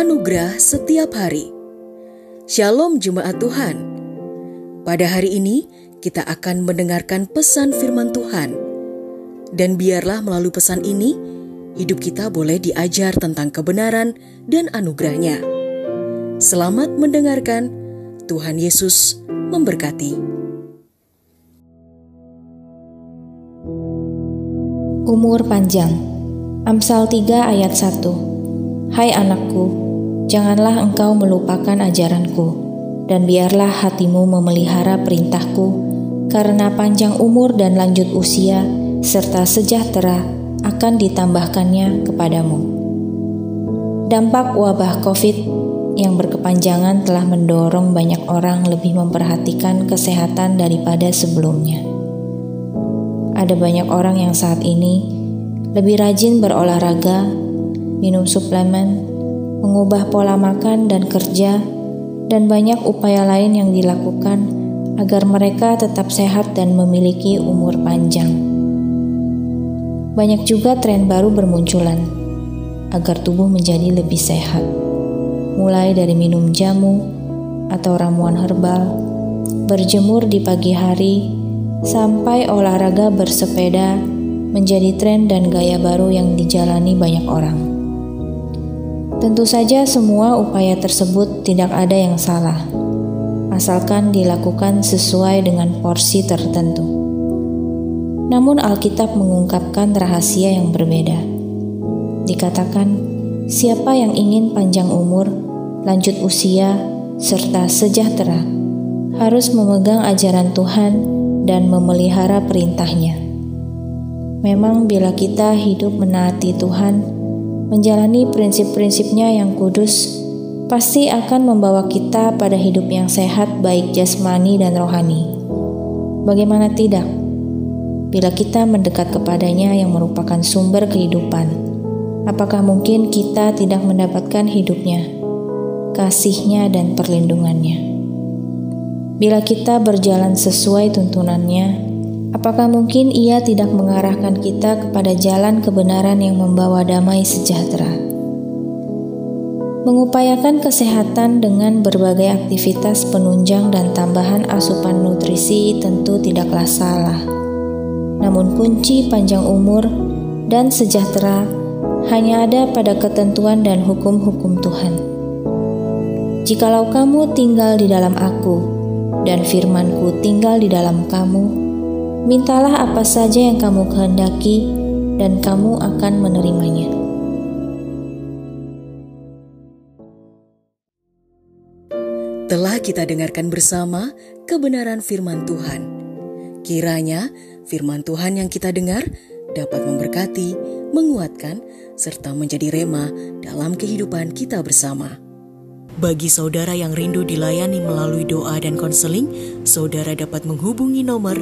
Anugerah setiap hari. Shalom jemaat Tuhan. Pada hari ini kita akan mendengarkan pesan firman Tuhan. Dan biarlah melalui pesan ini hidup kita boleh diajar tentang kebenaran dan anugerahnya. Selamat mendengarkan. Tuhan Yesus memberkati. Umur panjang. Amsal 3 ayat 1. Hai anakku, janganlah engkau melupakan ajaranku, dan biarlah hatimu memelihara perintahku, karena panjang umur dan lanjut usia, serta sejahtera akan ditambahkannya kepadamu. Dampak wabah COVID yang berkepanjangan telah mendorong banyak orang lebih memperhatikan kesehatan daripada sebelumnya. Ada banyak orang yang saat ini lebih rajin berolahraga, minum suplemen, mengubah pola makan dan kerja, dan banyak upaya lain yang dilakukan agar mereka tetap sehat dan memiliki umur panjang. Banyak juga tren baru bermunculan agar tubuh menjadi lebih sehat mulai dari minum jamu atau ramuan herbal, berjemur di pagi hari, sampai olahraga bersepeda menjadi tren dan gaya baru yang dijalani banyak orang. Tentu saja, semua upaya tersebut tidak ada yang salah, asalkan dilakukan sesuai dengan porsi tertentu. Namun, Alkitab mengungkapkan rahasia yang berbeda. Dikatakan, siapa yang ingin panjang umur lanjut usia, serta sejahtera, harus memegang ajaran Tuhan dan memelihara perintahnya. Memang bila kita hidup menaati Tuhan, menjalani prinsip-prinsipnya yang kudus, pasti akan membawa kita pada hidup yang sehat baik jasmani dan rohani. Bagaimana tidak? Bila kita mendekat kepadanya yang merupakan sumber kehidupan, apakah mungkin kita tidak mendapatkan hidupnya? kasihnya dan perlindungannya. Bila kita berjalan sesuai tuntunannya, apakah mungkin ia tidak mengarahkan kita kepada jalan kebenaran yang membawa damai sejahtera? Mengupayakan kesehatan dengan berbagai aktivitas penunjang dan tambahan asupan nutrisi tentu tidaklah salah. Namun kunci panjang umur dan sejahtera hanya ada pada ketentuan dan hukum-hukum Tuhan. Jikalau kamu tinggal di dalam aku, dan firmanku tinggal di dalam kamu, mintalah apa saja yang kamu kehendaki, dan kamu akan menerimanya. Telah kita dengarkan bersama kebenaran firman Tuhan. Kiranya firman Tuhan yang kita dengar dapat memberkati, menguatkan, serta menjadi rema dalam kehidupan kita bersama. Bagi saudara yang rindu dilayani melalui doa dan konseling, saudara dapat menghubungi nomor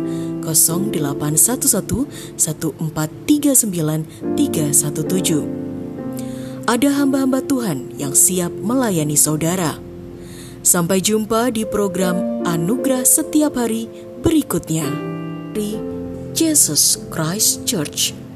0811 1439 317. Ada hamba-hamba Tuhan yang siap melayani saudara. Sampai jumpa di program Anugerah Setiap Hari berikutnya. Di Jesus Christ Church.